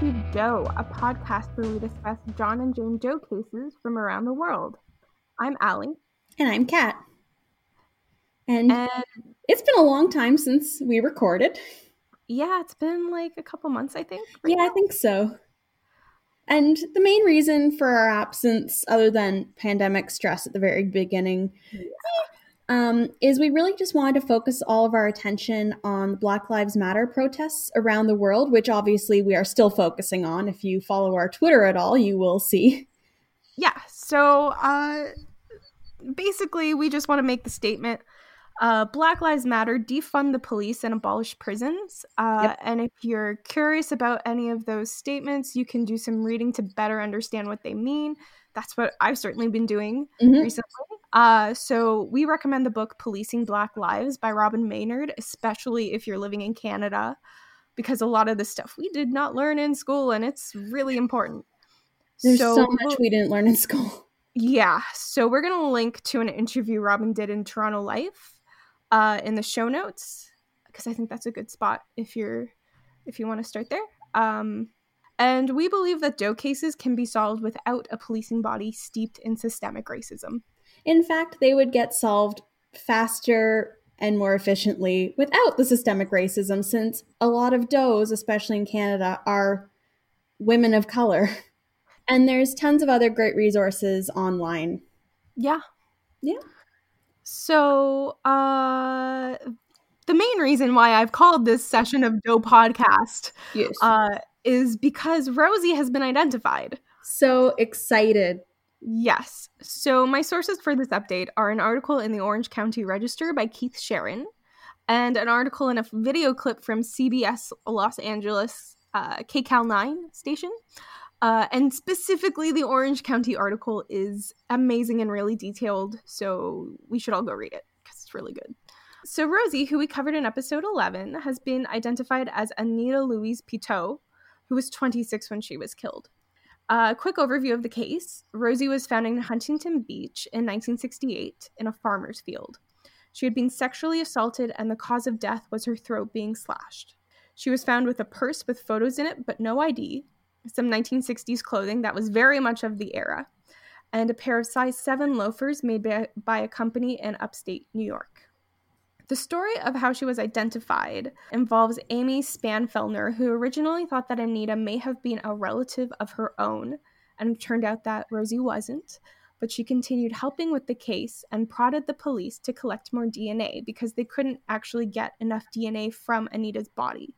To Doe, a podcast where we discuss John and Jane Doe cases from around the world. I'm Allie. And I'm Kat. And, And it's been a long time since we recorded. yeah, it's been like a couple months, I think. right Yeah, I think so. And the main reason for our absence, other than pandemic stress at the very beginning, eh, um, is we really just wanted to focus all of our attention on Black Lives Matter protests around the world, which obviously we are still focusing on. If you follow our Twitter at all, you will see. Yeah, so uh, basically, we just want to make the statement uh, Black Lives Matter, defund the police, and abolish prisons. Uh, Yep. And if you're curious about any of those statements, you can do some reading to better understand what they mean. That's what I've certainly been doing Mhm. recently. Uh, so we recommend the book Policing Black Lives by Robyn Maynard, especially if you're living in Canada, because a lot of the stuff we did not learn in school and it's really important. There's so, we'll- much we didn't learn in school. yeah, so we're gonna link to an interview Robyn did in Toronto Life uh, in the show notes because I think that's a good spot if you're if you want to start there. Um, and we believe that Doe cases can be solved without a policing body steeped in systemic racism. In fact, they would get solved faster and more efficiently without the systemic racism, since a lot of does, especially in Canada, are women of color. And there's tons of other great resources online. Yeah. Yeah. So, uh, the main reason why I've called this session of Doe podcast Yes. uh, is because Rosie has been identified. so excited. Yes. So my sources for this update are an article in the Orange County Register by Keith Sharon and an article and a video clip from CBS Los Angeles uh, KCAL 9 station. Uh, and specifically, the Orange County article is amazing and really detailed, so we should all go read it because it's really good. So, Rosie, who we covered in episode 11, has been identified as Anita Louise Piteau, who was 26 when she was killed. A quick overview of the case Rosie was found in Huntington Beach in 1968 in a farmer's field. She had been sexually assaulted, and the cause of death was her throat being slashed. She was found with a purse with photos in it, but no ID, some 1960s clothing that was very much of the era, and a pair of size 7 loafers made by, by a company in upstate New York. The story of how she was identified involves Amy Spanfelner, who originally thought that Anita may have been a relative of her own, and it turned out that Rosie wasn't. But she continued helping with the case and prodded the police to collect more DNA because they couldn't actually get enough DNA from Anita's body.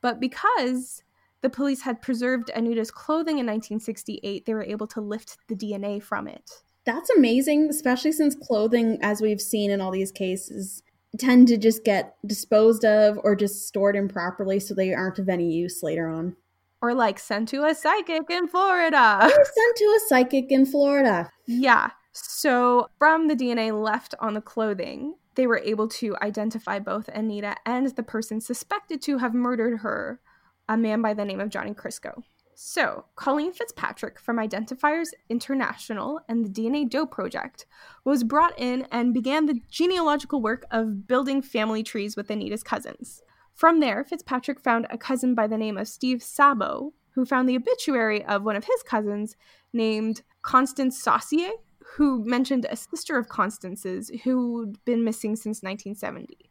But because the police had preserved Anita's clothing in 1968, they were able to lift the DNA from it. That's amazing, especially since clothing, as we've seen in all these cases, tend to just get disposed of or just stored improperly so they aren't of any use later on. Or like sent to a psychic in Florida. Or sent to a psychic in Florida. Yeah. So, from the DNA left on the clothing, they were able to identify both Anita and the person suspected to have murdered her, a man by the name of Johnny Crisco. So, Colleen Fitzpatrick from Identifinders International and the DNA Doe Project was brought in and began the genealogical work of building family trees with Anita's cousins. From there, Fitzpatrick found a cousin by the name of Steve Sabo, who found the obituary of one of his cousins named Constance Saucier, who mentioned a sister of Constance's who'd been missing since 1970.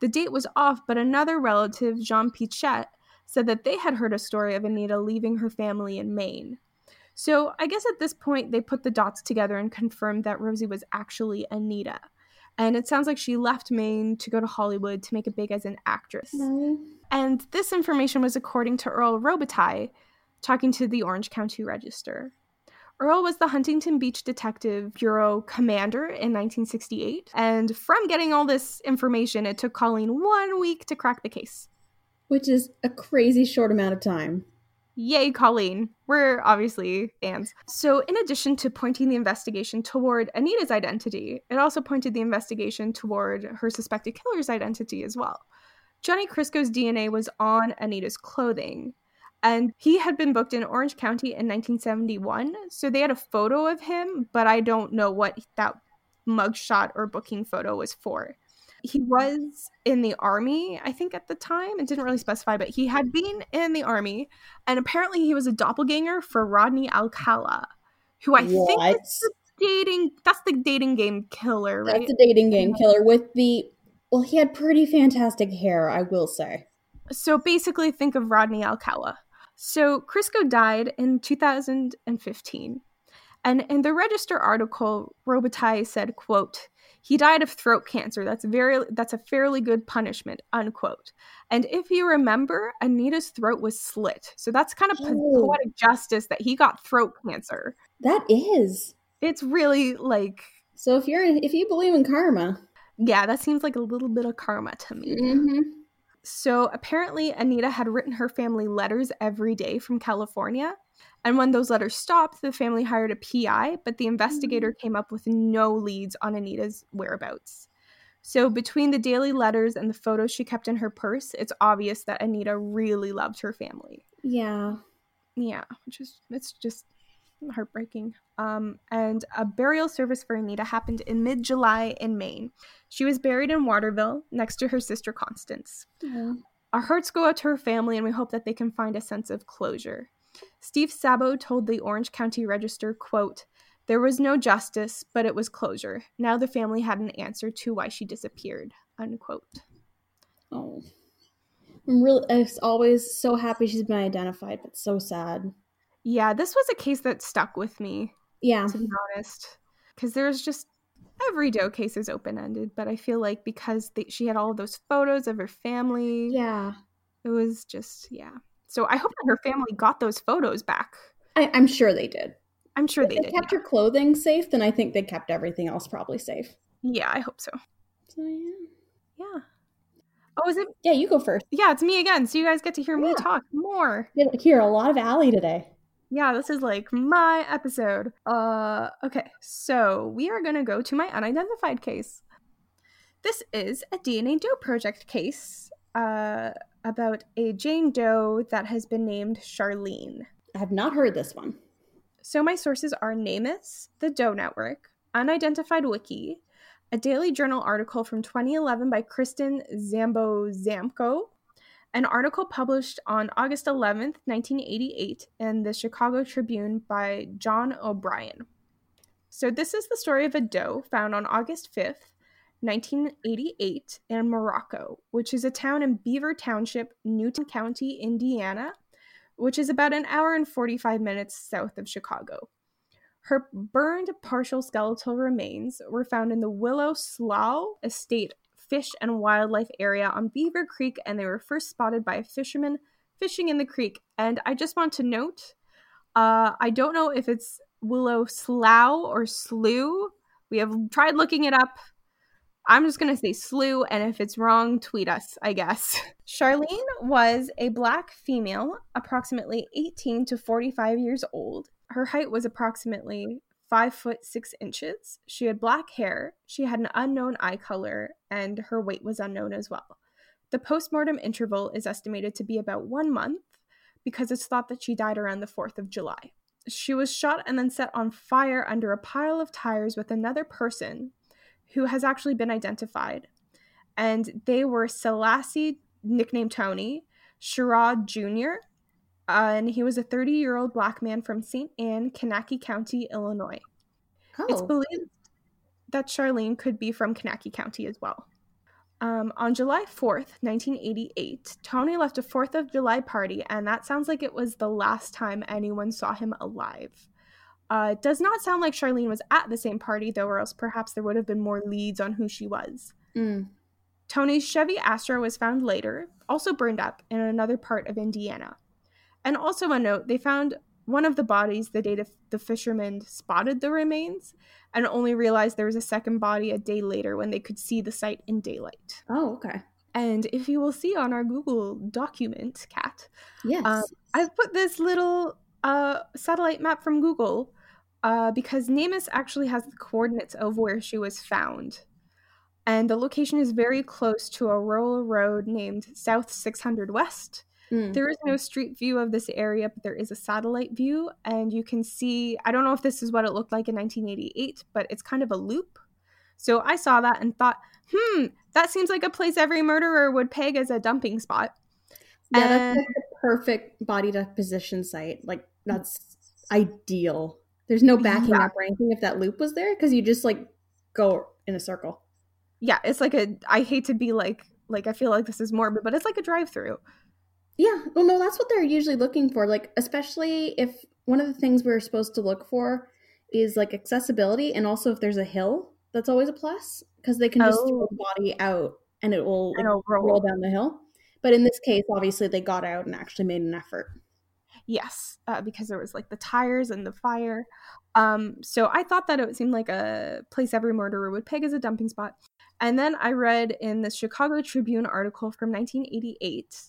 The date was off, but another relative, Jean Pichette, said that they had heard a story of Anita leaving her family in Maine. So I guess at this point they put the dots together and confirmed that Rosie was actually Anita. And it sounds like she left Maine to go to Hollywood to make it big as an actress. Mm-hmm. And this information was according to Earl Robitaille, talking to the Orange County Register. Earl was the Huntington Beach Detective Bureau commander in 1968, and from getting all this information, it took Colleen one week to crack the case. Which is a crazy short amount of time. Yay, Colleen. We're obviously fans. So, in addition to pointing the investigation toward Anita's identity, it also pointed the investigation toward her suspected killer's identity as well. Johnny Crisco's DNA was on Anita's clothing, and he had been booked in Orange County in 1971. So, they had a photo of him, but I don't know what that mugshot or booking photo was for. He was in the army, I think, at the time. It didn't really specify, but he had been in the army, and apparently he was a doppelganger for Rodney Alcala, who I what? think is the dating. That's the dating game killer, right? That's the dating game killer with the. Well, he had pretty fantastic hair, I will say. So basically, think of Rodney Alcala. So Crisco died in 2015. And in the Register article, Robitaille said, quote, he died of throat cancer. That's very that's a fairly good punishment, unquote. And if you remember, Anita's throat was slit. So that's kind of oh. poetic justice that he got throat cancer. That is. It's really like So if you're if you believe in karma. Yeah, that seems like a little bit of karma to me. Mm-hmm. So apparently, Anita had written her family letters every day from California. And when those letters stopped, the family hired a PI, but the investigator mm. came up with no leads on Anita's whereabouts. So, between the daily letters and the photos she kept in her purse, it's obvious that Anita really loved her family. Yeah. Yeah, which is, it's just heartbreaking. Um, and a burial service for Anita happened in mid July in Maine. She was buried in Waterville next to her sister Constance. Yeah. Our hearts go out to her family, and we hope that they can find a sense of closure. Steve Sabo told the Orange County Register, quote, there was no justice, but it was closure. Now the family had an answer to why she disappeared. Unquote. Oh. I'm really I'm always so happy she's been identified, but so sad. Yeah, this was a case that stuck with me. Yeah. To be honest. Because there's just every Doe case is open ended, but I feel like because they, she had all of those photos of her family. Yeah. It was just, yeah. So I hope that her family got those photos back. I, am sure they did. I'm sure if they, they did. kept yeah. her clothing safe, then I think they kept everything else probably safe. Yeah, I hope so. So yeah. Yeah. Oh, is it? Yeah, you go first. Yeah, it's me again. So you guys get to hear yeah. me talk more. Hear a lot of Allie today. Yeah, this is like my episode. Uh okay. So, we are going to go to my unidentified case. This is a DNA Doe project case uh about a Jane Doe that has been named Charlene. I have not heard this one. So my sources are NamUs, the Doe Network, Unidentified Wiki, a Daily Journal article from 2011 by Kristen Zambo Zamko, an article published on August 11th, 1988, in the Chicago Tribune by John O'Brien. So, this is the story of a doe found on August 5th, 1988, in Morocco, which is a town in Beaver Township, Newton County, Indiana, which is about an hour and 45 minutes south of Chicago. Her burned partial skeletal remains were found in the Willow Slough State Fish and Wildlife Area on Beaver Creek, and they were first spotted by a fisherman fishing in the creek. And I just want to note uh, I don't know if it's Willow Slough or Slough. We have tried looking it up. I'm just going to say slew, and if it's wrong, tweet us, I guess. Charlene was a black female, approximately 18 to 45 years old. Her height was approximately 5 foot 6 inches. She had black hair, she had an unknown eye color, and her weight was unknown as well. The postmortem interval is estimated to be about one month because it's thought that she died around the 4th of July. She was shot and then set on fire under a pile of tires with another person who has actually been identified. And they were Selassie, nicknamed Tony, Sherrod Jr., uh, and he was a 30 year old black man from St. Anne, Kankakee County, Illinois. Oh. It's believed that Charlene could be from Kankakee County as well. Um, on July 4th, 1988, Tony left a 4th of July party, and that sounds like it was the last time anyone saw him alive. Uh, it does not sound like Charlene was at the same party, though, or else perhaps there would have been more leads on who she was. Mm. Tony's Chevy Astro was found later, also burned up in another part of Indiana. And also a note, they found one of the bodies the day the fishermen spotted the remains and only realized there was a second body a day later when they could see the site in daylight. Oh, okay. And if you will see on our Google document, Kat, yes, um, I've put this little uh, satellite map from Google uh, because NamUs actually has the coordinates of where she was found. And the location is very close to a rural road named South 600 West. Mm. There is no street view of this area, but there is a satellite view, and you can see. I don't know if this is what it looked like in 1988, but it's kind of a loop. So I saw that and thought hmm, that seems like a place every murderer would peg as a dumping spot. Yeah, that's like the perfect body deposition site. Like that's ideal. There's no backing yeah. up or anything if that loop was there because you just like go in a circle. Yeah, it's like a. I hate to be like like I feel like this is morbid, but it's like a drive through. Yeah, well, no, that's what they're usually looking for. Like, especially if one of the things we're supposed to look for is like accessibility, and also if there's a hill, that's always a plus because they can just oh. throw the body out and it will like, roll. roll down the hill. But in this case, obviously, they got out and actually made an effort. Yes, uh, because there was like the tires and the fire. Um, so I thought that it seemed like a place every murderer would peg as a dumping spot. And then I read in the Chicago Tribune article from 1988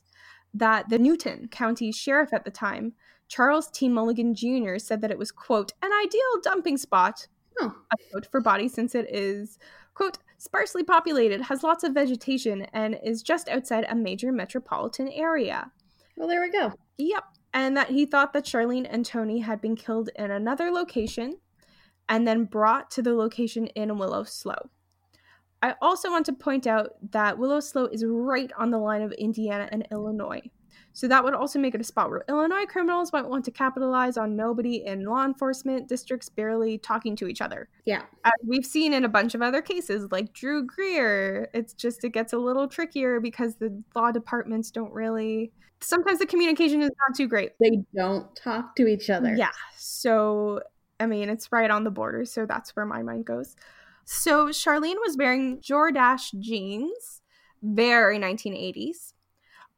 that the Newton County Sheriff at the time, Charles T. Mulligan Jr., said that it was, quote, an ideal dumping spot oh. quote, for bodies since it is, quote, sparsely populated, has lots of vegetation, and is just outside a major metropolitan area. Well, there we go. Yep. And that he thought that Charlene and Tony had been killed in another location and then brought to the location in Willow Slough. I also want to point out that Willow Slough is right on the line of Indiana and Illinois. So that would also make it a spot where Illinois criminals might want to capitalize on nobody in law enforcement districts barely talking to each other. Yeah. As we've seen in a bunch of other cases, like Drew Greer. It's just, it gets a little trickier because the law departments don't really, sometimes the communication is not too great. They don't talk to each other. Yeah. So, I mean, it's right on the border. So that's where my mind goes. So Charlene was wearing Jordache jeans, very 1980s.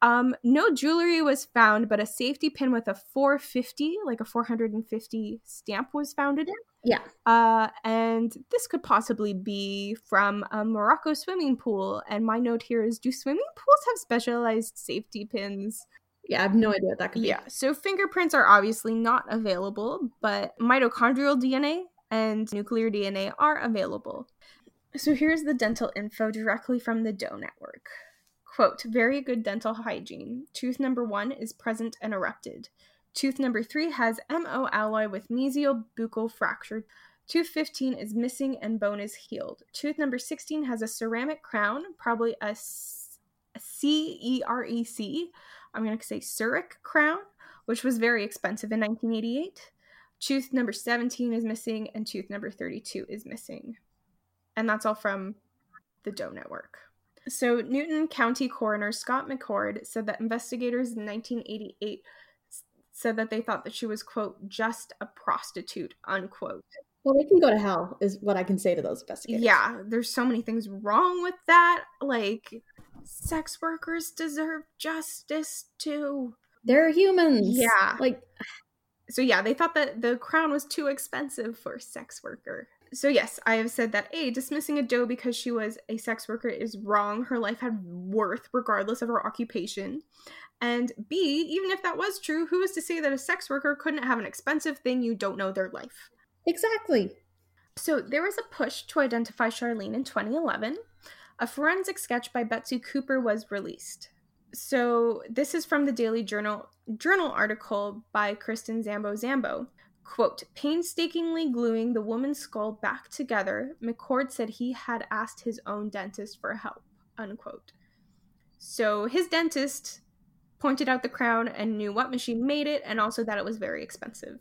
Um, no jewelry was found, but a safety pin with a 450, like a 450 stamp, was found in it. Yeah. Uh, and this could possibly be from a Morocco swimming pool. And my note here is do swimming pools have specialized safety pins? Yeah, I have no idea what that could be. Yeah, so fingerprints are obviously not available, but mitochondrial DNA and nuclear DNA are available. So here's the dental info directly from the Doe Network. Quote, very good dental hygiene. Tooth number one is present and erupted. Tooth number three has MO alloy with mesial buccal fracture. Tooth 15 is missing and bone is healed. Tooth number 16 has a ceramic crown, probably a, C E R E C. I'm going to say Ceric crown, which was very expensive in 1988. Tooth number 17 is missing, and tooth number 32 is missing. And that's all from the Doe Network. So, Newton County Coroner Scott McCord said that investigators in 1988 said that they thought that she was, quote, just a prostitute, unquote. Well, they can go to hell, is what I can say to those investigators. Yeah, there's so many things wrong with that. Like, sex workers deserve justice too. They're humans. Yeah. Like, so yeah, they thought that the crown was too expensive for a sex worker. So yes, I have said that A, dismissing a Doe because she was a sex worker is wrong. Her life had worth regardless of her occupation. And B, even if that was true, who is to say that a sex worker couldn't have an expensive thing you don't know their life? Exactly. So there was a push to identify Charlene in 2011. A forensic sketch by Betsy Cooper was released. So this is from the Daily Journal journal article by Kristen Zambo Zambo. Quote, painstakingly gluing the woman's skull back together, McCord said he had asked his own dentist for help, unquote. So his dentist pointed out the crown and knew what machine made it and also that it was very expensive.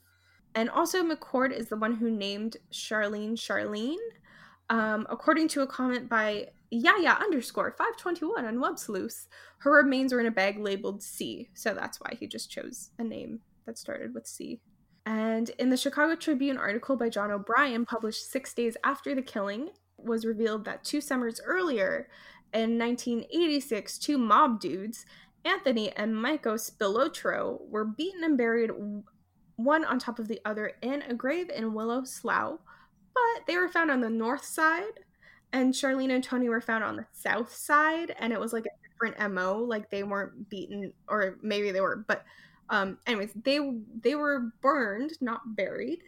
And also, McCord is the one who named Charlene Charlene. Um, according to a comment by Yaya underscore 521 on Websleuth, her remains were in a bag labeled C, so that's why he just chose a name that started with C. And in the Chicago Tribune article by John O'Brien, published six days after the killing, was revealed that two summers earlier, in 1986, two mob dudes, Anthony and Michael Spilotro, were beaten and buried one on top of the other in a grave in Willow Slough, but they were found on the north side and Charlene and Tony were found on the south side, and it was like a different mo. Like they weren't beaten, or maybe they were, but um, anyways, they they were burned, not buried.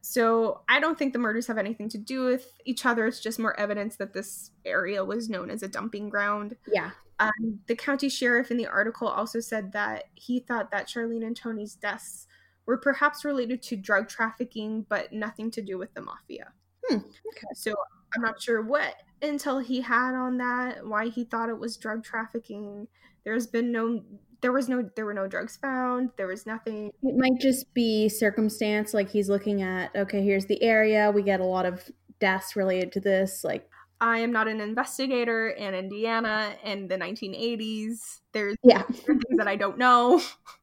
So I don't think the murders have anything to do with each other. It's just more evidence that this area was known as a dumping ground. Yeah. Um, the county sheriff in the article also said that he thought that Charlene and Tony's deaths were perhaps related to drug trafficking, but nothing to do with the mafia. Hmm. Okay. So I'm not sure what intel he had on that, why he thought it was drug trafficking. There's been no there was no there were no drugs found. There was nothing. It might just be circumstance like he's looking at okay, here's the area, we get a lot of deaths related to this like I am not an investigator in Indiana in the 1980s. There's, yeah. things that I don't know.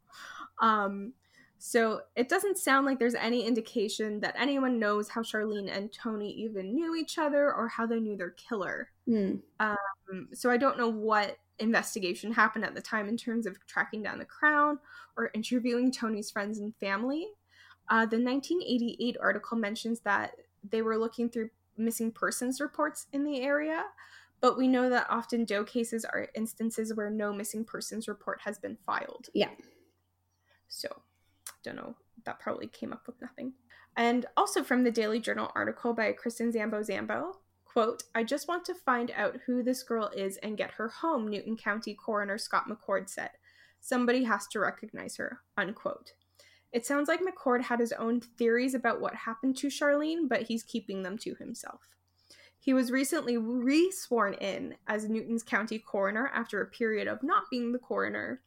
um so it doesn't sound like there's any indication that anyone knows how Charlene and Tony even knew each other or how they knew their killer. Mm. Um, so I don't know what investigation happened at the time in terms of tracking down the crown or interviewing Tony's friends and family. Uh, the 1988 article mentions that they were looking through missing persons reports in the area, but we know that often Doe cases are instances where no missing persons report has been filed. Yeah. So don't know. That probably came up with nothing. And also from the Daily Journal article by Kristen Zambo Zambo, quote, I just want to find out who this girl is and get her home, Newton County Coroner Scott McCord said. Somebody has to recognize her, unquote. It sounds like McCord had his own theories about what happened to Charlene, but he's keeping them to himself. He was recently re sworn in as Newton's county coroner after a period of not being the coroner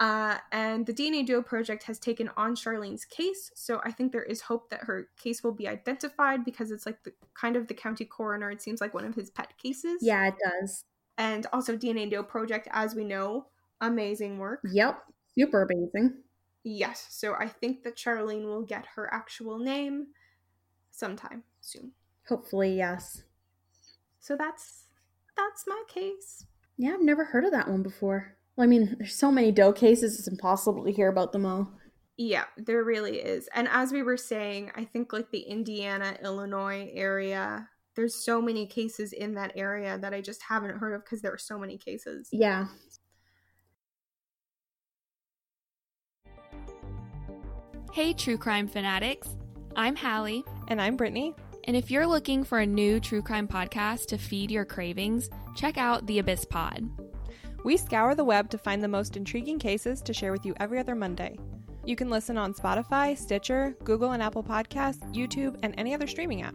uh, and the DNA Doe project has taken on Charlene's case, so I think there is hope that her case will be identified because it's like the kind of the county coroner. It seems like one of his pet cases. Yeah, it does. And also DNA Doe project, as we know, amazing work. Yep, super amazing. Yes, so I think that Charlene will get her actual name sometime soon. Hopefully, yes. So that's that's my case. Yeah, I've never heard of that one before. Well, I mean, there's so many Doe cases, it's impossible to hear about them all. Yeah, there really is. And as we were saying, I think like the Indiana, Illinois area, there's so many cases in that area that I just haven't heard of because there are so many cases. Yeah. Hey, true crime fanatics. I'm Hallie. And I'm Brittany. And if you're looking for a new true crime podcast to feed your cravings, check out The Abyss Pod. We scour the web to find the most intriguing cases to share with you every other Monday. You can listen on Spotify, Stitcher, Google and Apple Podcasts, YouTube, and any other streaming app.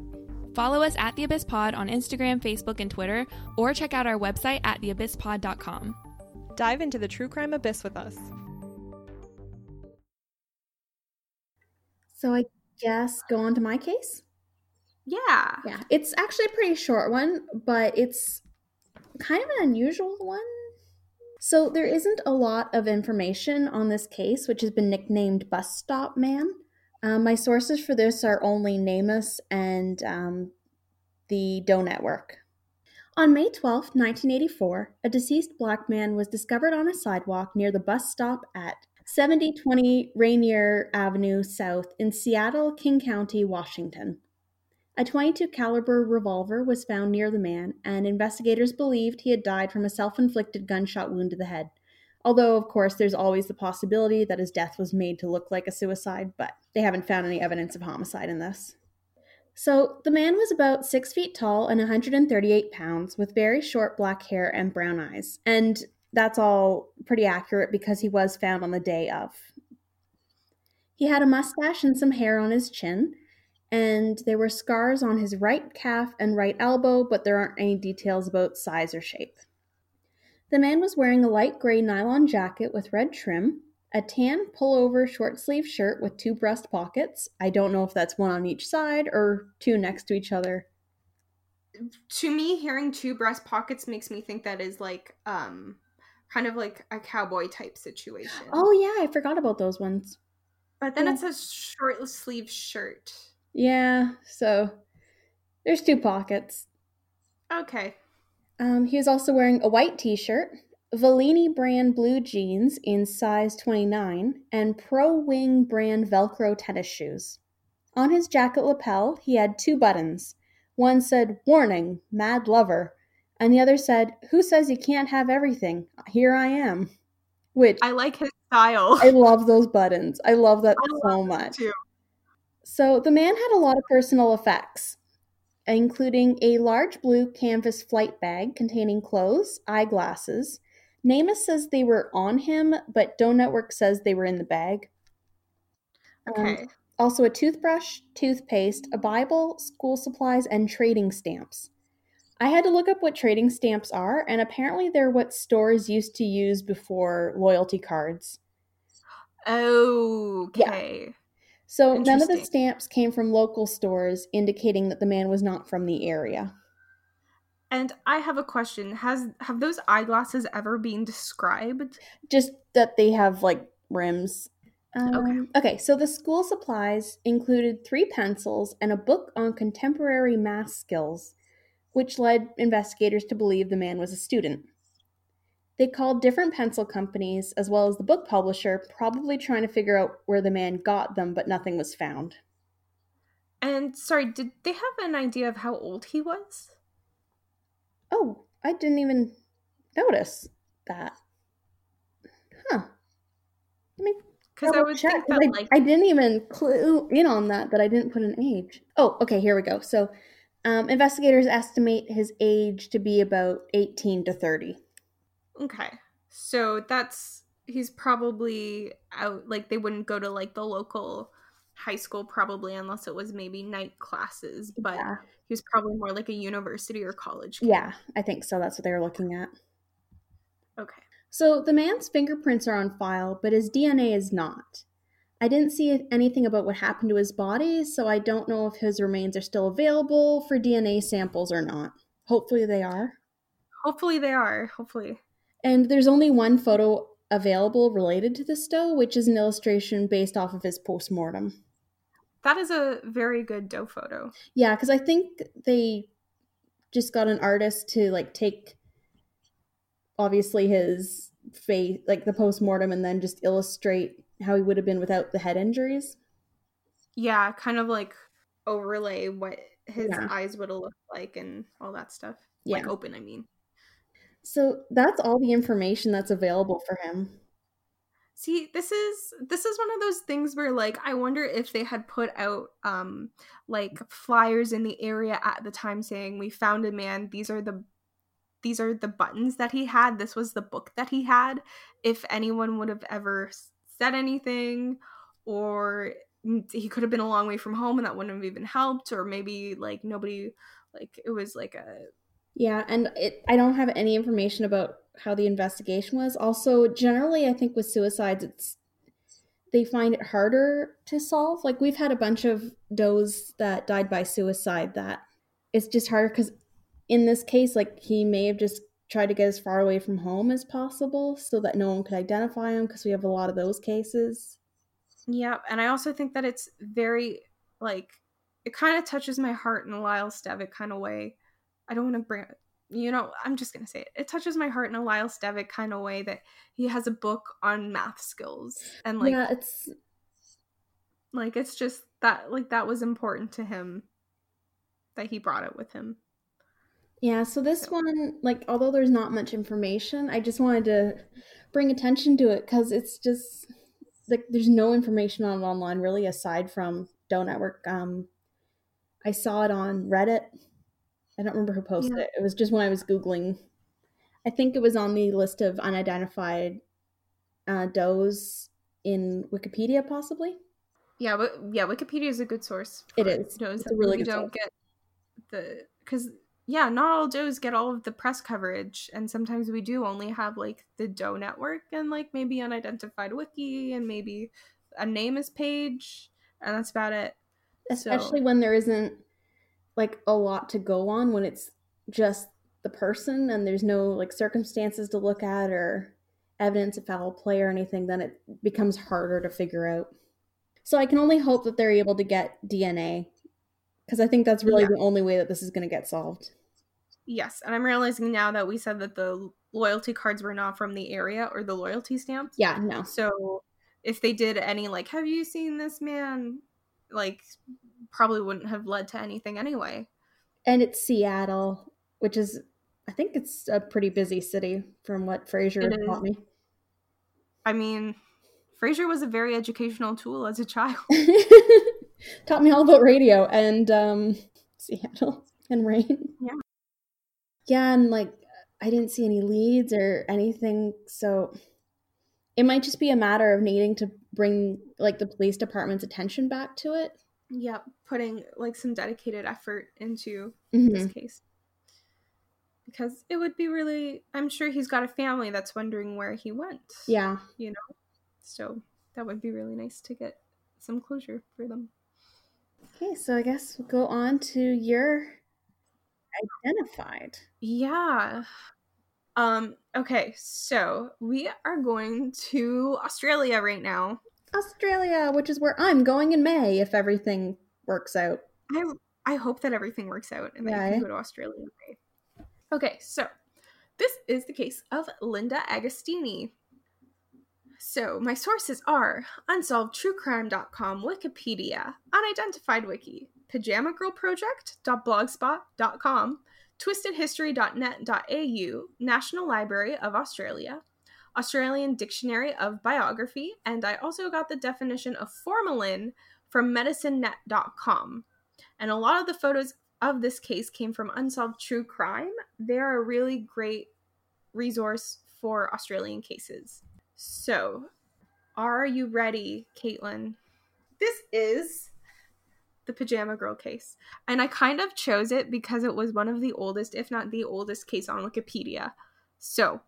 Follow us at The Abyss Pod on Instagram, Facebook, and Twitter, or check out our website at theabysspod.com. Dive into the true crime abyss with us. So I guess go on to my case? Yeah. Yeah. It's actually a pretty short one, but it's kind of an unusual one so there isn't a lot of information on this case, which has been nicknamed Bus Stop Man. Um, my sources for this are only NamUs and um, the Doe Network. On May 12, 1984, a deceased black man was discovered on a sidewalk near the bus stop at 7020 Rainier Avenue South in Seattle, King County, Washington. A 22 caliber revolver was found near the man, and investigators believed he had died from a self-inflicted gunshot wound to the head. Although, of course, there's always the possibility that his death was made to look like a suicide, but they haven't found any evidence of homicide in this. So, the man was about six feet tall and 138 pounds, with very short black hair and brown eyes. And that's all pretty accurate because he was found on the day of. He had a mustache and some hair on his chin, and there were scars on his right calf and right elbow, but there aren't any details about size or shape. The man was wearing a light gray nylon jacket with red trim, a tan pullover short sleeve shirt with two breast pockets. I don't know if that's one on each side or two next to each other. To me, hearing two breast pockets makes me think that is like um kind of like a cowboy type situation. Oh yeah, I forgot about those ones. But then yeah. it says short sleeve shirt. Yeah, so there's two pockets. Okay. Um, he was also wearing a white t shirt, Valini brand blue jeans in size 29, and Pro Wing brand Velcro tennis shoes. On his jacket lapel, he had two buttons. One said, Warning, Mad Lover, and the other said, Who says you can't have everything? Here I am. Which I like his style. I love those buttons. I love that I so love much. Too. So the man had a lot of personal effects, including a large blue canvas flight bag containing clothes, eyeglasses. NamUs says they were on him, but Doe Network says they were in the bag. Okay. Um, also, a toothbrush, toothpaste, a Bible, school supplies, and trading stamps. I had to look up what trading stamps are, and apparently they're what stores used to use before loyalty cards. Okay. So none of the stamps came from local stores, indicating that the man was not from the area. And I have a question. Has have those eyeglasses ever been described? Just that they have like rims. Um, Okay. Okay, so the school supplies included three pencils and a book on contemporary math skills, which led investigators to believe the man was a student. They called different pencil companies as well as the book publisher, probably trying to figure out where the man got them, but nothing was found. And sorry, did they have an idea of how old he was? Oh, I didn't even notice that. Huh. Let me Because I would check, that I, like I didn't even clue in on that, that I didn't put an age. Oh, okay, here we go. So, um, investigators estimate his age to be about 18 to 30. Okay, so that's he's probably out. Like they wouldn't go to like the local high school probably unless it was maybe night classes, but yeah. he was probably more like a university or college. kid. yeah, I think so. That's what they were looking at. Okay. So, the man's fingerprints are on file, but his DNA is not. I didn't see anything about what happened to his body, so I don't know if his remains are still available for DNA samples or not. Hopefully, they are. Hopefully they are. Hopefully. And there's only one photo available related to the Stowe, which is an illustration based off of his postmortem. That is a very good doe photo. Yeah, because I think they just got an artist to like take obviously his face, like the postmortem, and then just illustrate how he would have been without the head injuries. Yeah, kind of like overlay what his Yeah. eyes would have looked like and all that stuff. Yeah. Like open, I mean. So that's all the information that's available for him. See, this is this is one of those things where like I wonder if they had put out um like flyers in the area at the time saying we found a man, these are the these are the buttons that he had, this was the book that he had, if anyone would have ever said anything or he could have been a long way from home and that wouldn't have even helped or maybe like nobody like it was like a Yeah, and it, I don't have any information about how the investigation was. Also, generally, I think with suicides, it's they find it harder to solve. Like we've had a bunch of does that died by suicide that it's just harder because in this case, like he may have just tried to get as far away from home as possible so that no one could identify him because we have a lot of those cases. Yeah, and I also think that it's very like it kind of touches my heart in a Lyle Stevick kind of way. I don't want to bring you know, I'm just gonna say it. It touches my heart in a Lyle Stevick kind of way that he has a book on math skills and like yeah, it's like it's just that like that was important to him that he brought it with him. Yeah, so this So- one, like, although there's not much information, I just wanted to bring attention to it because it's just like there's no information on it online really aside from Doe Network. Um, I saw it on Reddit. I don't remember who posted Yeah. it. It was just when I was googling. I think it was on the list of unidentified uh, does in Wikipedia, possibly. Yeah, but yeah, Wikipedia is a good source. It is. Does It's a really good don't source. get the because yeah, not all does get all of the press coverage, and sometimes we do only have like the Doe network and like maybe unidentified wiki and maybe a NamUs page, and that's about it. especially So- when there isn't like a lot to go on when it's just the person and there's no like circumstances to look at or evidence of foul play or anything then it becomes harder to figure out so i can only hope that they're able to get dna because i think that's really Yeah. the only way that this is going to get solved Yes, and I'm realizing now that we said that the loyalty cards were not from the area or the loyalty stamps. yeah no So if they did any like, have you seen this man? Like, probably wouldn't have led to anything anyway. and it's seattle which is i think it's a pretty busy city from what Frasier taught me I mean, Frasier was a very educational tool as a child. taught me all about radio and um Seattle and rain. Yeah. Yeah, and like I didn't see any leads or anything, so it might just be a matter of needing to bring like the police department's attention back to it. Yep, putting like some dedicated effort into Mhm. this case. because it would be really I'm sure he's got a family that's wondering where he went. Yeah. You know? So that would be really nice to get some closure for them. Okay, so I guess we'll go on to your identified. Yeah. Um, okay, so we are going to Australia right now. Australia, which is where I'm going in May if everything works out. I I hope that everything works out and that you can go to Australia. in May. Okay, so this is the case of Linda Agostini. So my sources are unsolvedtruecrime.com, Wikipedia, Unidentified Wiki, Pajama Girl Project.blogspot.com, twistedhistory.net.au, National Library of Australia, Australian Dictionary of Biography, and I also got the definition of formalin from medicinenet.com. And a lot of the photos of this case came from Unsolved True Crime. They're a really great resource for Australian cases. So, are you ready, Caitlin? This is the Pajama Girl case. And I kind of chose it because it was one of the oldest, if not the oldest, case on Wikipedia. So,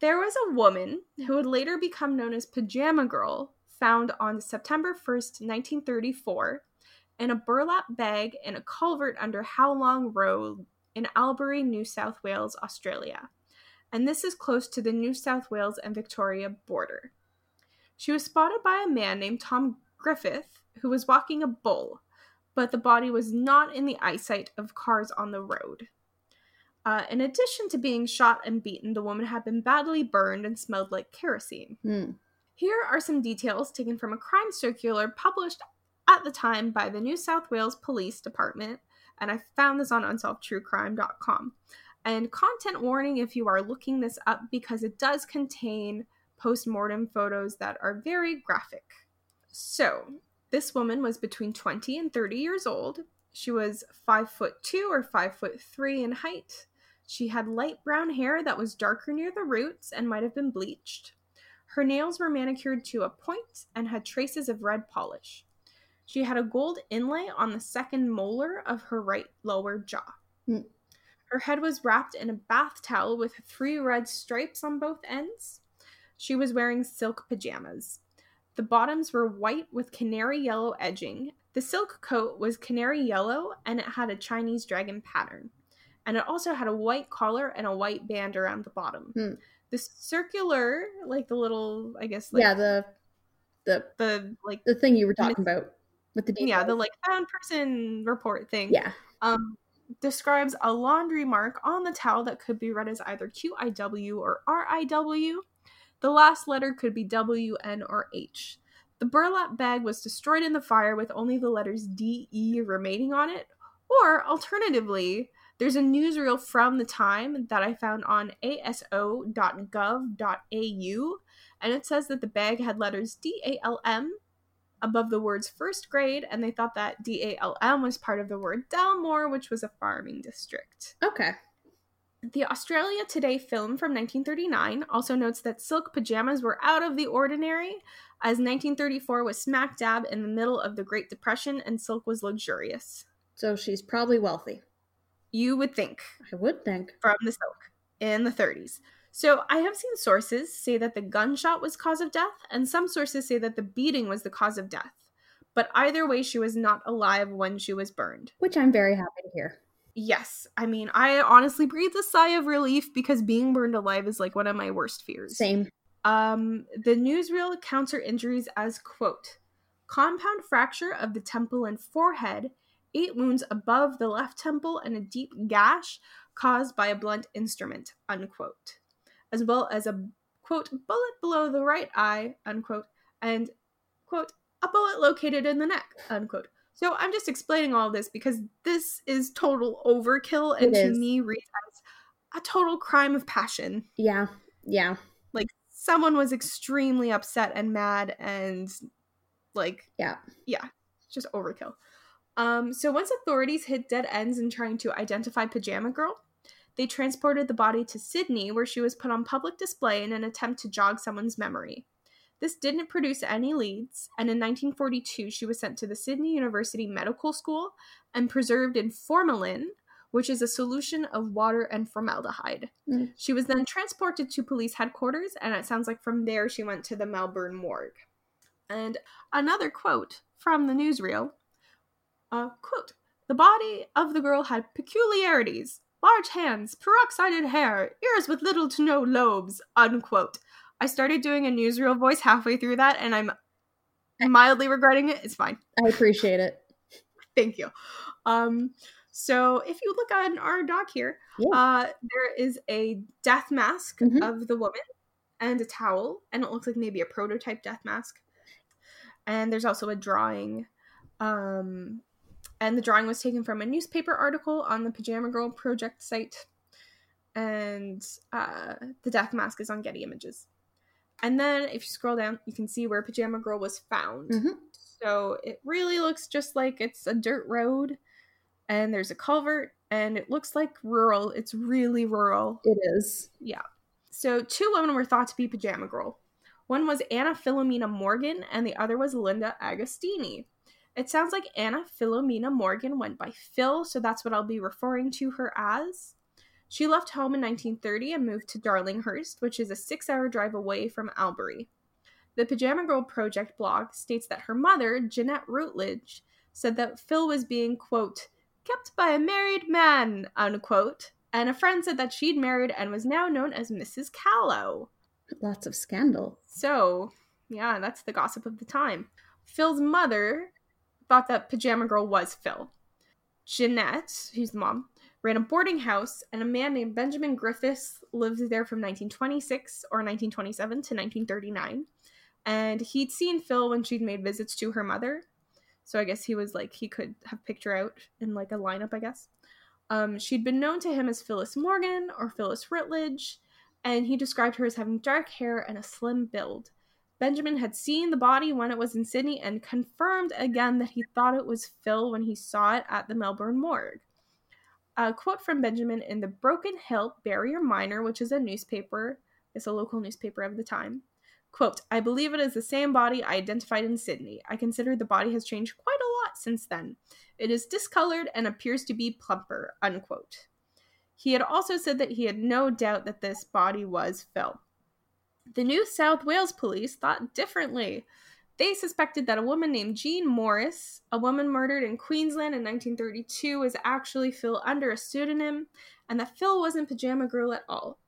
there was a woman who would later become known as Pajama Girl, found on September 1st, 1934, in a burlap bag in a culvert under Howlong Road in Albury, New South Wales, Australia. And this is close to the New South Wales and Victoria border. She was spotted by a man named Tom Griffith, who was walking a bull, but the body was not in the eyesight of cars on the road. Uh, in addition to being shot and beaten, the woman had been badly burned and smelled like kerosene. Hmm. Here are some details taken from a crime circular published at the time by the New South Wales Police Department, and I found this on unsolvedtruecrime.com. And content warning if you are looking this up because it does contain post-mortem photos that are very graphic. So, this woman was between 20 and 30 years old. She was 5 foot 2 or 5 foot 3 in height. She had light brown hair that was darker near the roots and might have been bleached. Her nails were manicured to a point and had traces of red polish. She had a gold inlay on the second molar of her right lower jaw. Hmm. Her head was wrapped in a bath towel with three red stripes on both ends. She was wearing silk pajamas. The bottoms were white with canary yellow edging. The silk coat was canary yellow and it had a Chinese dragon pattern. And it also had a white collar and a white band around the bottom. Hmm. The circular, like the little, I guess, like yeah, the the the like the thing you were talking about with the details. yeah, the like found person report thing. yeah. Um describes a laundry mark on the towel that could be read as either QIW or RIW. The last letter could be W, N, or H. The burlap bag was destroyed in the fire with only the letters D, E remaining on it. Or alternatively, there's a newsreel from the time that I found on aso.gov.au, and it says that the bag had letters D A L M above the words first grade, and they thought that D A L M was part of the word Dalmore, which was a farming district. Okay. The Australia Today film from 1939 also notes that silk pajamas were out of the ordinary, as 1934 was smack dab in the middle of the Great Depression and silk was luxurious. So she's probably wealthy. You would think I would think. from the silk in the 30s. So I have seen sources say that the gunshot was cause of death, and some sources say that the beating was the cause of death. But either way, she was not alive when she was burned. Which I'm very happy to hear. Yes, I mean, I honestly breathed a sigh of relief because being burned alive is like one of my worst fears. Same. Um, the newsreel counts her injuries as quote compound fracture of the temple and forehead, eight wounds above the left temple, and a deep gash caused by a blunt instrument unquote, as well as a quote bullet below the right eye unquote, and quote a bullet located in the neck unquote. So I'm just explaining all this because this is total overkill and to me reads as a total crime of passion Yeah. Yeah. like someone was extremely upset and mad and like Yeah. yeah just overkill um so once authorities hit dead ends in trying to identify pajama girl they transported the body to sydney where she was put on public display in an attempt to jog someone's memory this didn't produce any leads and in 1942 she was sent to the sydney university medical school and preserved in formalin which is a solution of water and formaldehyde. Mm. She was then transported to police headquarters, and it sounds like from there she went to the Melbourne morgue. And another quote from the newsreel uh, quote, the body of the girl had peculiarities large hands, peroxided hair, ears with little to no lobes, unquote. I started doing a newsreel voice halfway through that, and I'm mildly regretting it. It's fine. I appreciate it. Thank you. Um, so if you look on our doc here, Yeah. uh, there is a death mask Mhm. of the woman and a towel, and it looks like maybe a prototype death mask. And there's also a drawing. Um, and the drawing was taken from a newspaper article on the Pajama Girl Project site. And uh, the death mask is on Getty Images. And then if you scroll down, you can see where Pajama Girl was found. Mhm. So it really looks just like it's a dirt road and there's a culvert and it looks like rural. It's really rural. It is. Yeah. So two women were thought to be Pajama Girl. One was Anna Philomena Morgan and the other was Linda Agostini. It sounds like Anna Philomena Morgan went by Phil, so that's what I'll be referring to her as. She left home in 1930 and moved to Darlinghurst, which is a six hour drive away from Albury. The Pajama Girl Project blog states that her mother, Jeanette Routledge, said that Phil was being, quote, kept by a married man, unquote, and a friend said that she'd married and was now known as Mrs. Callow. Lots of scandal. So, yeah, that's the gossip of the time. Phil's mother thought that Pajama Girl was Phil. Jeanette, who's the mom, ran a boarding house, and a man named Benjamin Griffiths lived there from 1926 or 1927 to 1939. And he'd seen Phil when she'd made visits to her mother. So I guess he was like, he could have picked her out in like a lineup, I guess. Um, she'd been known to him as Phyllis Morgan or Phyllis Routledge, and he described her as having dark hair and a slim build. Benjamin had seen the body when it was in Sydney and confirmed again that he thought it was Phil when he saw it at the Melbourne morgue. A quote from Benjamin in the Broken Hill Barrier Miner, which is a newspaper, it's a local newspaper of the time. Quote, I believe it is the same body I identified in Sydney. I consider the body has changed quite a lot since then. It is discolored and appears to be plumper, unquote. He had also said that he had no doubt that this body was Phil. The New South Wales police thought differently. They suspected that a woman named Jean Morris, a woman murdered in Queensland in 1932, was actually Phil under a pseudonym, and that Phil wasn't Pajama Girl at all.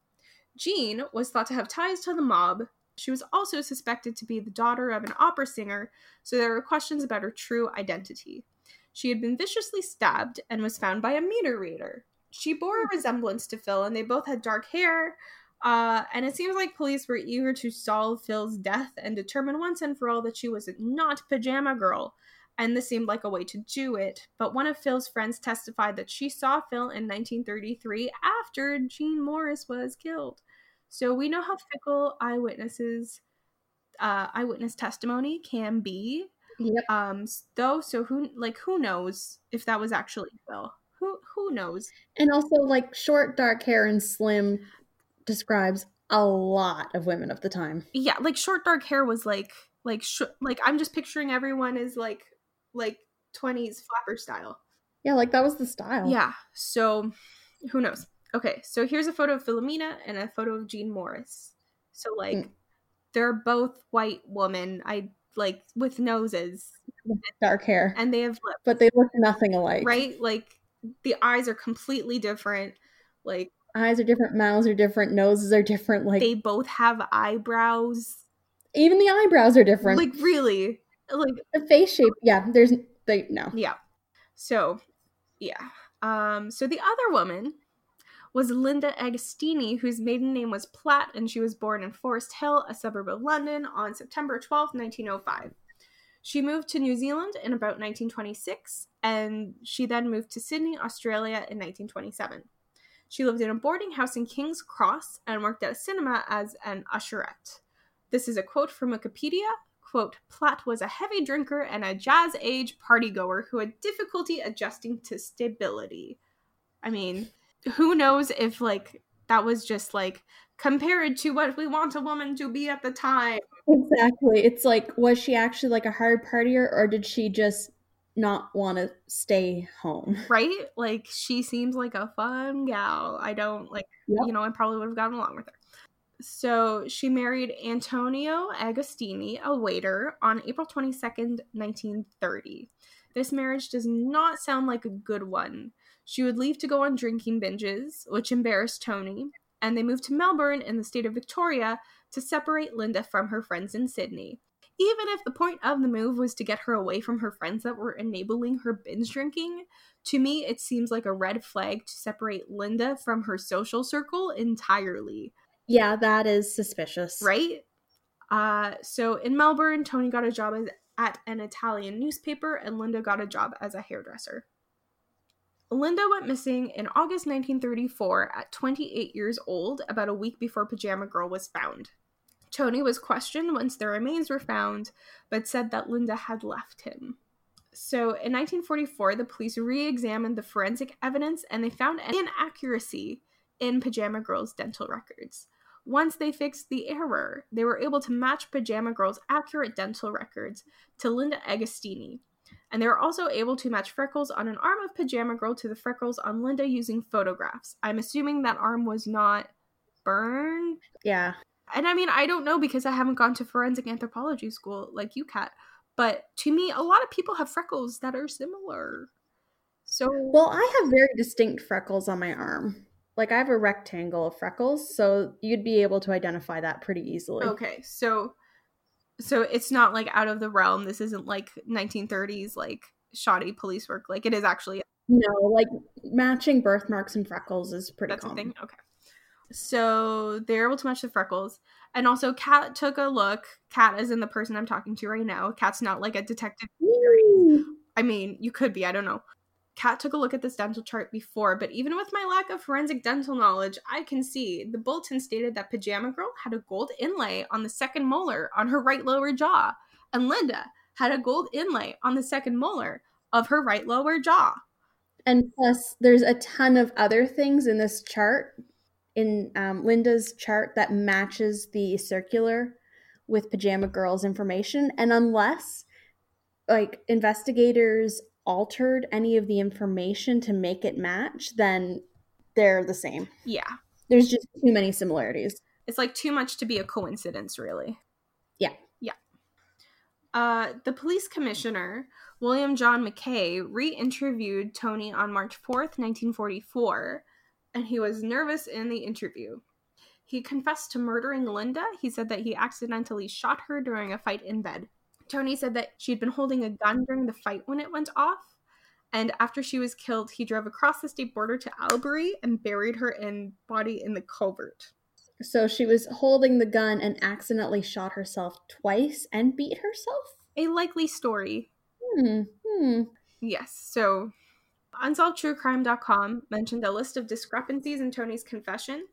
Jean was thought to have ties to the mob. She was also suspected to be the daughter of an opera singer, so there were questions about her true identity. She had been viciously stabbed and was found by a meter reader. She bore a hmm. resemblance to Phil, and they both had dark hair. Uh, and it seems like police were eager to solve Phil's death and determine once and for all that she was not Pajama Girl. And this seemed like a way to do it. But one of Phil's friends testified that she saw Phil in 1933 after Jean Morris was killed. So we know how fickle eyewitnesses, uh, eyewitness testimony can be. Yep. Um, though, so who like who knows if that was actually Phil? Who who knows? And also, like, short, dark hair and slim describes a lot of women of the time. Yeah, like short dark hair was like like sh- like I'm just picturing everyone as like like 20s flapper style. Yeah, like that was the style. Yeah. So who knows? Okay, so here's a photo of Philomena and a photo of Jean Morris. So like Mm. they're both white women. I like with noses Dark hair. and they have lips, But they look nothing alike. right? Like the eyes are completely different. Like Eyes are different, mouths are different, noses are different. Like, they both have eyebrows. even the eyebrows are different. Like really. Like the face shape, yeah, there's, they, no. Yeah. So, yeah. Um, so the other woman was Linda Agostini, whose maiden name was Platt, and she was born in Forest Hill, a suburb of London, on September 12, 1905. She moved to New Zealand in about 1926, and she then moved to Sydney, Australia in 1927. She lived in a boarding house in King's Cross and worked at a cinema as an usherette. This is a quote from Wikipedia. Quote, Platt was a heavy drinker and a jazz age partygoer who had difficulty adjusting to stability. I mean, who knows if like that was just like compared to what we want a woman to be at the time. Exactly. It's like, was she actually like a hard partier or did she just not want to stay home. Right? Like she seems like a fun gal. I don't like Yep. you know, I probably would have gotten along with her. So she married Antonio Agostini, a waiter, on April 22nd, 1930. This marriage does not sound like a good one. She would leave to go on drinking binges, which embarrassed Tony, and they moved to Melbourne in the state of Victoria to separate Linda from her friends in Sydney. Even if the point of the move was to get her away from her friends that were enabling her binge drinking, to me it seems like a red flag to separate Linda from her social circle entirely, Yeah, that is suspicious. right? Uh, so in Melbourne, Tony got a job as, at an Italian newspaper, and Linda got a job as a hairdresser. Linda went missing in August 1934 at 28 years old, about a week before Pajama Girl was found. Tony was questioned once the remains were found, but said that Linda had left him. So in 1944, the police re examined the forensic evidence and they found an inaccuracy in Pajama Girl's dental records. Once they fixed the error, they were able to match Pajama Girl's accurate dental records to Linda Agostini. And they were also able to match freckles on an arm of Pajama Girl to the freckles on Linda using photographs. I'm assuming that arm was not burned. Yeah. And I mean, I don't know because I haven't gone to forensic anthropology school like you, Kat. But to me, a lot of people have freckles that are similar. So, Well, I have very distinct freckles on my arm. Like I have a rectangle of freckles, so you'd be able to identify that pretty easily. okay, so so it's not like out of the realm. This isn't like 1930s like shoddy police work. Like it is actually No, like matching birthmarks and freckles is pretty that's a common. thing. Okay. So they're able to match the freckles. And also Kat took a look. Kat is in the person I'm talking to right now. Kat's not like a detective. I mean, you could be, I don't know. Kat took a look at this dental chart before, but even with my lack of forensic dental knowledge, I can see the bulletin stated that Pajama Girl had a gold inlay on the second molar on her right lower jaw, and Linda had a gold inlay on the second molar of her right lower jaw. And plus, there's a ton of other things in this chart, in um, Linda's chart, that matches the circular with Pajama Girl's information. And unless, like, investigators altered any of the information to make it match, then they're the same. Yeah. There's just too many similarities. It's like too much to be a coincidence, really. Yeah. Yeah. Uh, the police commissioner, William John McKay, re interviewed Tony on March 4th, 1944, and he was nervous in the interview. He confessed to murdering Linda. He said that he accidentally shot her during a fight in bed. Tony said that she had been holding a gun during the fight when it went off. And after she was killed, he drove across the state border to Albury and buried her in body in the culvert. So she was holding the gun and accidentally shot herself twice and beat herself? A likely story. Hmm. Hmm. Yes. So, UnsolvedTrueCrime.com mentioned a list of discrepancies in Tony's confession.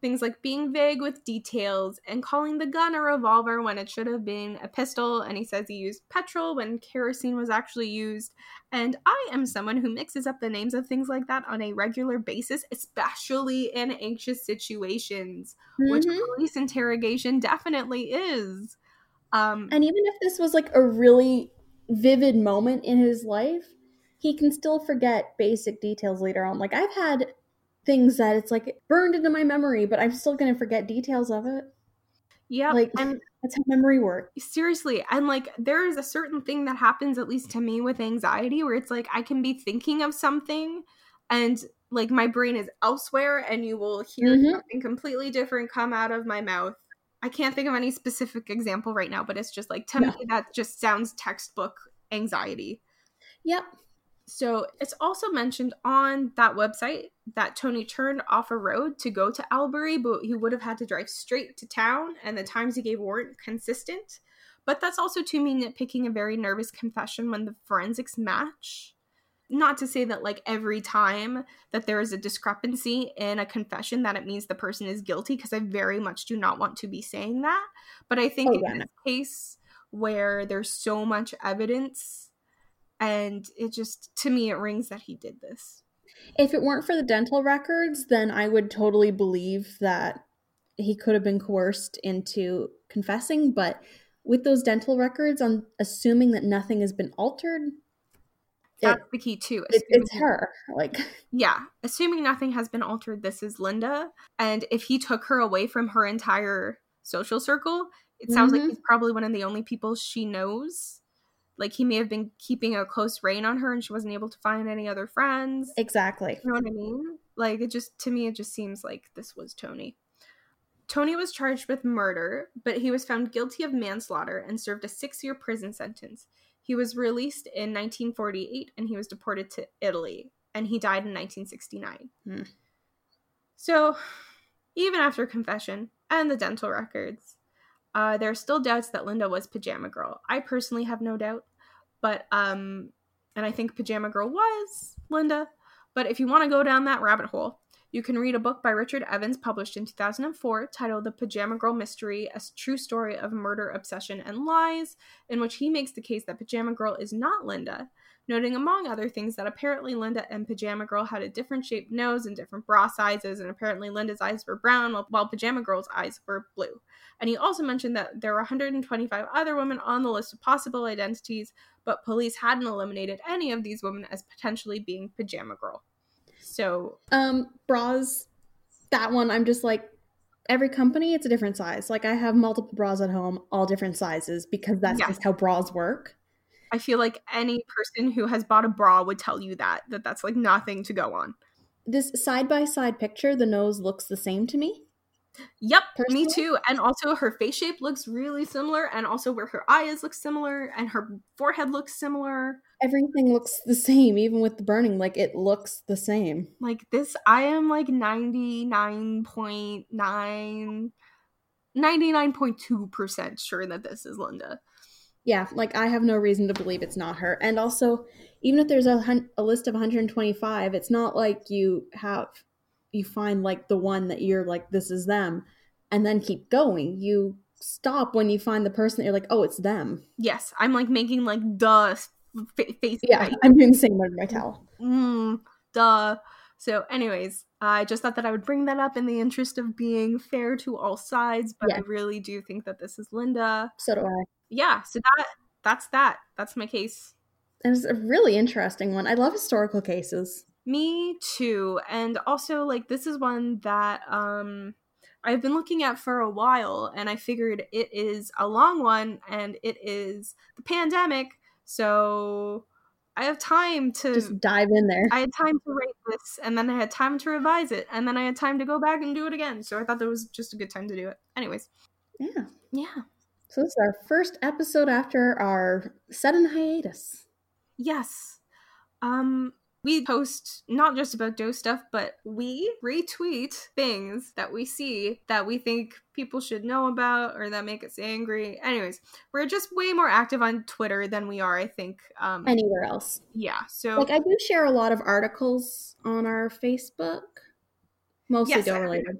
Things like being vague with details and calling the gun a revolver when it should have been a pistol. And he says he used petrol when kerosene was actually used. And I am someone who mixes up the names of things like that on a regular basis, especially in anxious situations, which Mhm. police interrogation definitely is. Um, And even if this was like a really vivid moment in his life, he can still forget basic details later on. Like I've had things that it's like burned into my memory, but I'm still going to forget details of it. yeah, Like and that's how memory works. seriously and like there is a certain thing that happens at least to me with anxiety where it's like i can be thinking of something and like my brain is elsewhere and you will hear Mhm. something completely different come out of my mouth i can't think of any specific example right now but it's just like to No. me that just sounds textbook anxiety Yep. So it's also mentioned on that website that Tony turned off a road to go to Albury, but he would have had to drive straight to town, and the times he gave weren't consistent. But that's also to me nitpicking a very nervous confession when the forensics match. Not to say that like every time that there is a discrepancy in a confession that it means the person is guilty, because I very much do not want to be saying that. But I think Oh, in yeah, this case where there's so much evidence and it just to me it rings that he did this If it weren't for the dental records, then I would totally believe that he could have been coerced into confessing, but with those dental records, I'm assuming that nothing has been altered. that's the key too. It, it's her. Like, Yeah, assuming nothing has been altered, this is Linda. And if he took her away from her entire social circle, it sounds like Mhm. he's probably one of the only people she knows. Like he may have been keeping a close rein on her and she wasn't able to find any other friends. exactly. You know what I mean? Like it just to me it just seems like this was Tony. Tony was charged with murder, but he was found guilty of manslaughter and served a 6-year prison sentence. He was released in 1948 and he was deported to Italy and he died in 1969. Hmm. So, even after confession and the dental records, uh, there are still doubts that Linda was Pajama Girl. I personally have no doubt, but um, and I think Pajama Girl was Linda. But if you want to go down that rabbit hole, you can read a book by Richard Evans published in 2004 titled The Pajama Girl Mystery A True Story of Murder, Obsession, and Lies, in which he makes the case that Pajama Girl is not Linda, noting among other things that apparently Linda and Pajama Girl had a different shaped nose and different bra sizes, and apparently Linda's eyes were brown while, while Pajama Girl's eyes were blue. And he also mentioned that there were 125 other women on the list of possible identities, but police hadn't eliminated any of these women as potentially being Pajama Girl. So, Um, bras, that one, I'm just like, every company, it's a different size. Like, I have multiple bras at home, all different sizes, because that's Yeah. just how bras work. I feel like any person who has bought a bra would tell you that that that's like nothing to go on. This side by side picture, the nose looks the same to me. Yep, Personally? me too. And also her face shape looks really similar and also where her eyes look similar and her forehead looks similar. Everything looks the same, even with the burning. Like, it looks the same. Like this I am like 99.9 99.2% sure that this is Linda. Yeah, like, I have no reason to believe it's not her. And also, even if there's a, hun- a list of 125, it's not like you have, you find like the one that you're like, this is them, and then keep going. You stop when you find the person that you're like, oh, it's them. Yes, I'm like making like duh fa- face Yeah, face. I'm doing the same with my towel. mm, duh. So, anyways, I just thought that I would bring that up in the interest of being fair to all sides, but I really do think that this is Linda. So do I. Yeah, so that that's that. That's my case. And it's a really interesting one. I love historical cases. Me too. And also like this is one that um I've been looking at for a while and I figured it is a long one and it is the pandemic. So I have time to Just dive in there. I had time to write this and then I had time to revise it and then I had time to go back and do it again. So I thought that was just a good time to do it. Anyways, Yeah. yeah. So this is our first episode after our sudden hiatus. Yes. Um we post not just about Doe stuff, but we retweet things that we see that we think people should know about or that make us angry. Anyways, we're just way more active on Twitter than we are, I think. Um Anywhere else. yeah. So Like I do share a lot of articles on our Facebook, mostly yes, Doe related.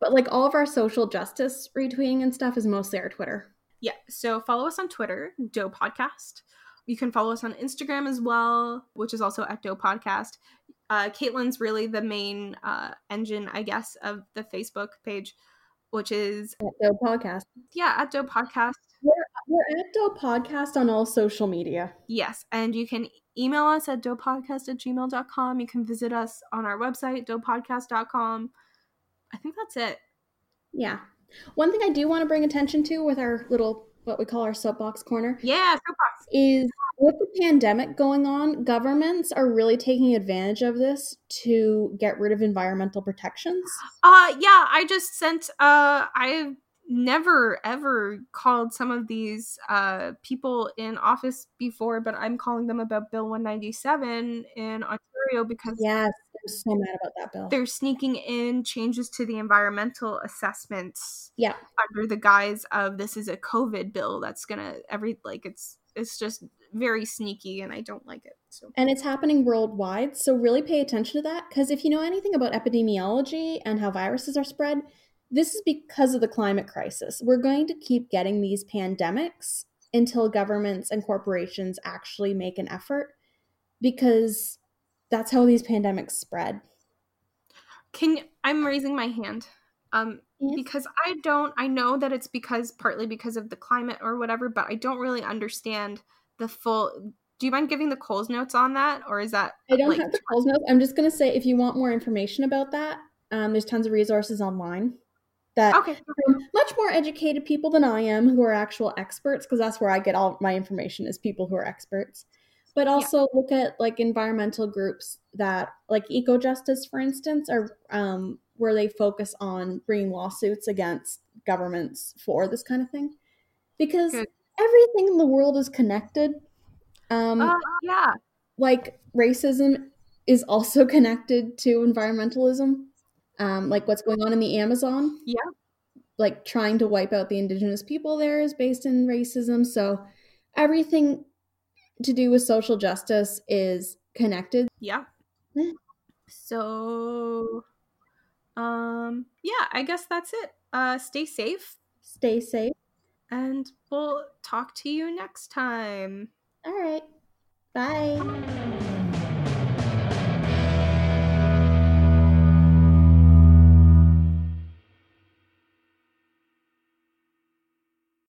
But like all of our social justice retweeting and stuff is mostly our Twitter. Yeah. So follow us on Twitter, Doe Podcast. You can follow us on Instagram as well, which is also at Doe Podcast. Uh, Caitlin's really the main uh, engine, I guess, of the Facebook page, which is At Doe Podcast. yeah at Doe Podcast. We're at Doe Podcast on all social media. Yes, and you can email us at doepodcast at gmail.com. You can visit us on our website, doepodcast.com. I think that's it. Yeah. One thing I do want to bring attention to with our little what we call our soapbox corner Yeah, soapbox. is with the pandemic going on, governments are really taking advantage of this to get rid of environmental protections. Uh yeah, I just sent uh I've never ever called some of these uh people in office before, but I'm calling them about Bill 197 in Ontario because Yes, I'm so mad about that bill. they're sneaking in changes to the environmental assessments Yeah. under the guise of this is a covid bill that's gonna every like it's it's just very sneaky and i don't like it so And it's happening worldwide. So really pay attention to that because if you know anything about epidemiology and how viruses are spread, this is because of the climate crisis. We're going to keep getting these pandemics until governments and corporations actually make an effort because that's how these pandemics spread. can i'm raising my hand um Yes. because i don't i know that it's because partly because of the climate or whatever but i don't really understand the full do you mind giving the Coles notes on that, or is that? I don't like, have the Coles notes. I'm just going to say if you want more information about that, um, there's tons of resources online that Okay. from much more educated people than I am who are actual experts, because that's where I get all my information is people who are experts. But also look at like environmental groups that, like Ecojustice, for instance, are um, where they focus on bringing lawsuits against governments for this kind of thing, because Good. everything in the world is connected. Um, Uh, yeah. like racism is also connected to environmentalism um, like what's going on in the amazon? Yeah. like trying to wipe out the indigenous people there is based in racism. So everything to do with social justice is connected. Yeah. So, um, yeah, I guess that's it. Uh, stay safe, stay safe. And we'll talk to you next time. all right. Bye